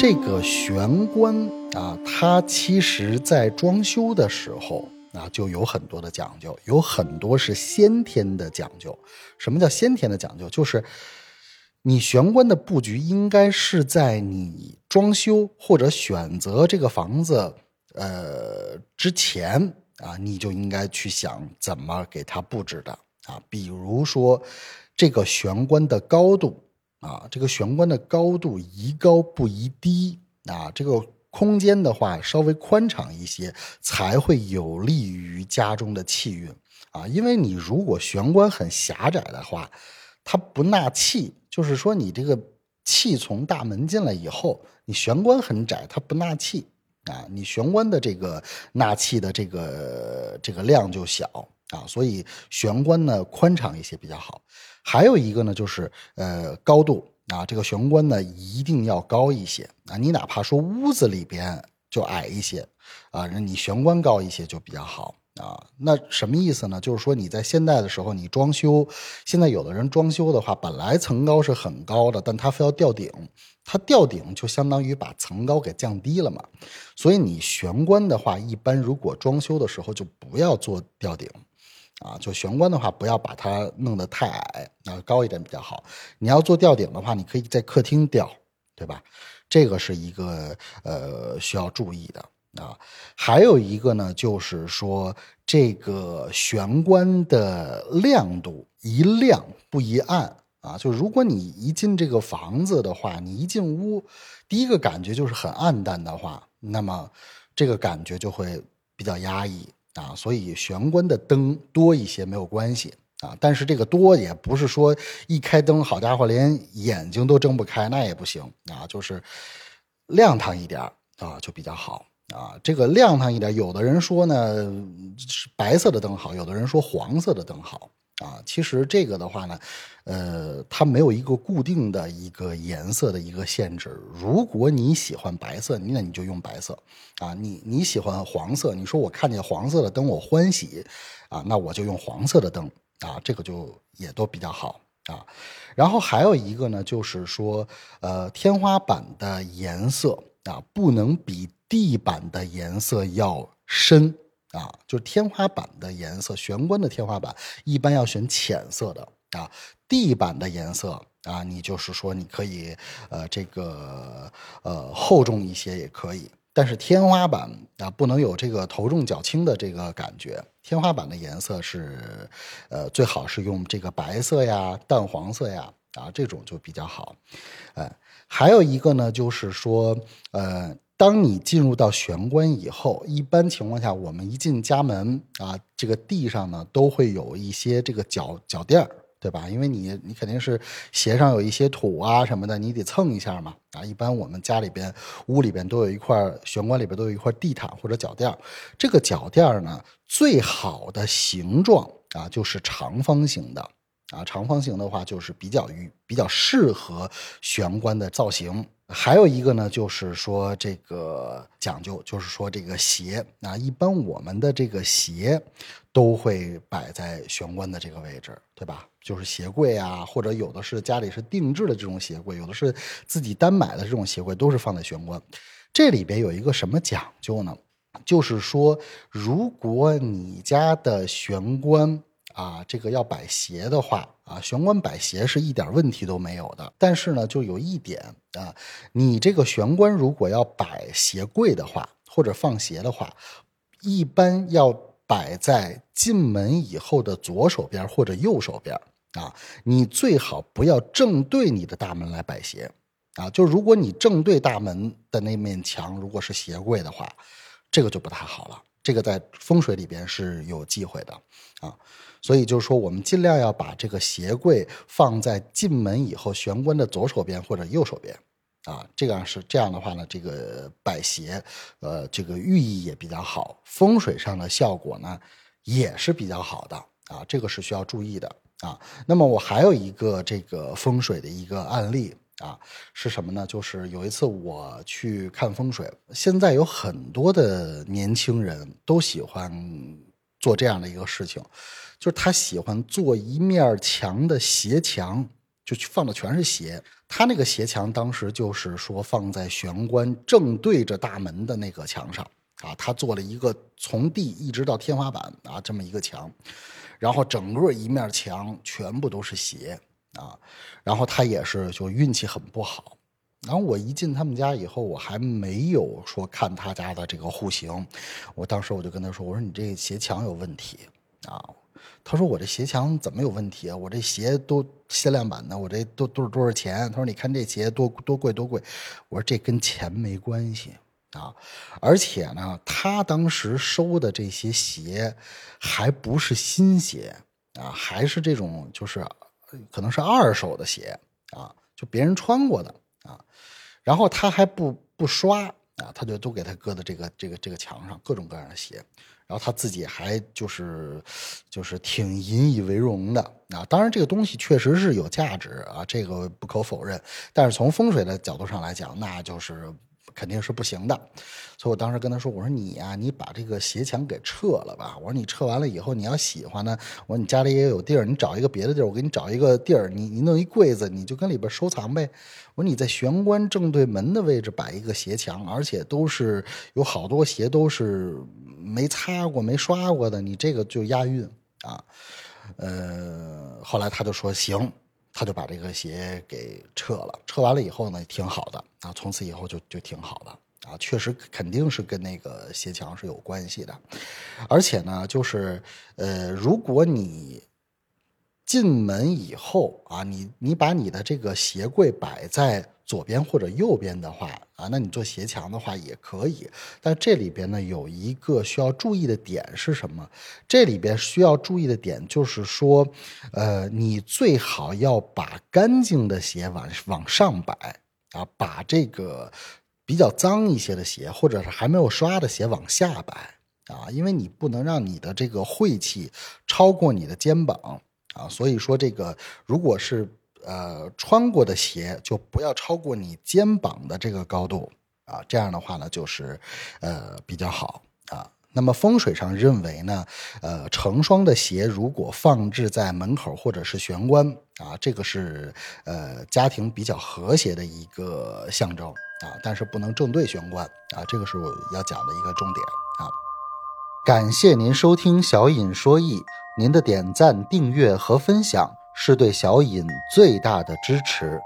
这个玄关啊，它其实在装修的时候啊，就有很多的讲究，有很多是先天的讲究。什么叫先天的讲究？就是你玄关的布局应该是在你装修或者选择这个房子呃之前啊，你就应该去想怎么给它布置的啊。比如说这个玄关的高度。啊，这个玄关的高度宜高不宜低啊，这个空间的话稍微宽敞一些，才会有利于家中的气运啊。因为你如果玄关很狭窄的话，它不纳气，就是说你这个气从大门进来以后，你玄关很窄，它不纳气啊，你玄关的这个纳气的这个这个量就小啊，所以玄关呢宽敞一些比较好。还有一个呢，就是呃高度啊，这个玄关呢一定要高一些啊。你哪怕说屋子里边就矮一些啊，那你玄关高一些就比较好啊。那什么意思呢？就是说你在现代的时候你装修，现在有的人装修的话，本来层高是很高的，但他非要吊顶，他吊顶就相当于把层高给降低了嘛。所以你玄关的话，一般如果装修的时候就不要做吊顶。啊，就玄关的话，不要把它弄得太矮，啊，高一点比较好。你要做吊顶的话，你可以在客厅吊，对吧？这个是一个呃需要注意的啊。还有一个呢，就是说这个玄关的亮度宜亮不宜暗啊。就如果你一进这个房子的话，你一进屋，第一个感觉就是很暗淡的话，那么这个感觉就会比较压抑。啊，所以玄关的灯多一些没有关系啊，但是这个多也不是说一开灯，好家伙，连眼睛都睁不开，那也不行啊，就是亮堂一点啊，就比较好啊。这个亮堂一点，有的人说呢是白色的灯好，有的人说黄色的灯好。啊，其实这个的话呢，呃，它没有一个固定的一个颜色的一个限制。如果你喜欢白色，那你就用白色。啊，你你喜欢黄色，你说我看见黄色的灯我欢喜，啊，那我就用黄色的灯。啊，这个就也都比较好啊。然后还有一个呢，就是说，呃，天花板的颜色啊，不能比地板的颜色要深。啊，就是天花板的颜色，玄关的天花板一般要选浅色的啊。地板的颜色啊，你就是说你可以呃这个呃厚重一些也可以，但是天花板啊不能有这个头重脚轻的这个感觉。天花板的颜色是呃最好是用这个白色呀、淡黄色呀啊这种就比较好。呃，还有一个呢，就是说呃。当你进入到玄关以后，一般情况下，我们一进家门啊，这个地上呢都会有一些这个脚脚垫儿，对吧？因为你你肯定是鞋上有一些土啊什么的，你得蹭一下嘛。啊，一般我们家里边屋里边都有一块玄关里边都有一块地毯或者脚垫。这个脚垫呢，最好的形状啊就是长方形的啊，长方形的话就是比较于比较适合玄关的造型。还有一个呢，就是说这个讲究，就是说这个鞋啊，一般我们的这个鞋都会摆在玄关的这个位置，对吧？就是鞋柜啊，或者有的是家里是定制的这种鞋柜，有的是自己单买的这种鞋柜，都是放在玄关。这里边有一个什么讲究呢？就是说，如果你家的玄关。啊，这个要摆鞋的话啊，玄关摆鞋是一点问题都没有的。但是呢，就有一点啊，你这个玄关如果要摆鞋柜的话，或者放鞋的话，一般要摆在进门以后的左手边或者右手边啊。你最好不要正对你的大门来摆鞋啊。就如果你正对大门的那面墙如果是鞋柜的话，这个就不太好了。这个在风水里边是有忌讳的啊。所以就是说，我们尽量要把这个鞋柜放在进门以后玄关的左手边或者右手边，啊，这样是这样的话呢，这个摆鞋，呃，这个寓意也比较好，风水上的效果呢也是比较好的啊，这个是需要注意的啊。那么我还有一个这个风水的一个案例啊，是什么呢？就是有一次我去看风水，现在有很多的年轻人都喜欢做这样的一个事情。就是他喜欢做一面墙的斜墙，就放的全是鞋。他那个鞋墙当时就是说放在玄关正对着大门的那个墙上啊，他做了一个从地一直到天花板啊这么一个墙，然后整个一面墙全部都是鞋啊，然后他也是就运气很不好。然后我一进他们家以后，我还没有说看他家的这个户型，我当时我就跟他说：“我说你这鞋墙有问题啊。”他说：“我这鞋墙怎么有问题啊？我这鞋都限量版的，我这都都是多少钱？”他说：“你看这鞋多多贵多贵。”我说：“这跟钱没关系啊，而且呢，他当时收的这些鞋还不是新鞋啊，还是这种就是可能是二手的鞋啊，就别人穿过的。”啊，然后他还不不刷啊，他就都给他搁在这个这个这个墙上，各种各样的鞋，然后他自己还就是就是挺引以为荣的啊。当然，这个东西确实是有价值啊，这个不可否认。但是从风水的角度上来讲，那就是肯定是不行的。所以我当时跟他说：“我说你呀，你把这个鞋墙给撤了吧。我说你撤完了以后，你要喜欢呢，我说你家里也有地儿，你找一个别的地儿，我给你找一个地儿，你你弄一柜子，你就跟里边收藏呗。我说你在玄关正对门的位置摆一个鞋墙，而且都是有好多鞋都是没擦过、没刷过的，你这个就押韵啊。呃，后来他就说行，他就把这个鞋给撤了。撤完了以后呢，挺好的啊，从此以后就就挺好的。啊，确实肯定是跟那个鞋墙是有关系的，而且呢，就是呃，如果你进门以后啊，你你把你的这个鞋柜摆在左边或者右边的话啊，那你做鞋墙的话也可以。但这里边呢有一个需要注意的点是什么？这里边需要注意的点就是说，呃，你最好要把干净的鞋往往上摆啊，把这个。比较脏一些的鞋，或者是还没有刷的鞋往下摆啊，因为你不能让你的这个晦气超过你的肩膀啊，所以说这个如果是呃穿过的鞋，就不要超过你肩膀的这个高度啊，这样的话呢就是呃比较好啊。那么风水上认为呢，呃成双的鞋如果放置在门口或者是玄关啊，这个是呃家庭比较和谐的一个象征。啊，但是不能正对玄关啊，这个是我要讲的一个重点啊。感谢您收听小尹说艺，您的点赞、订阅和分享是对小尹最大的支持。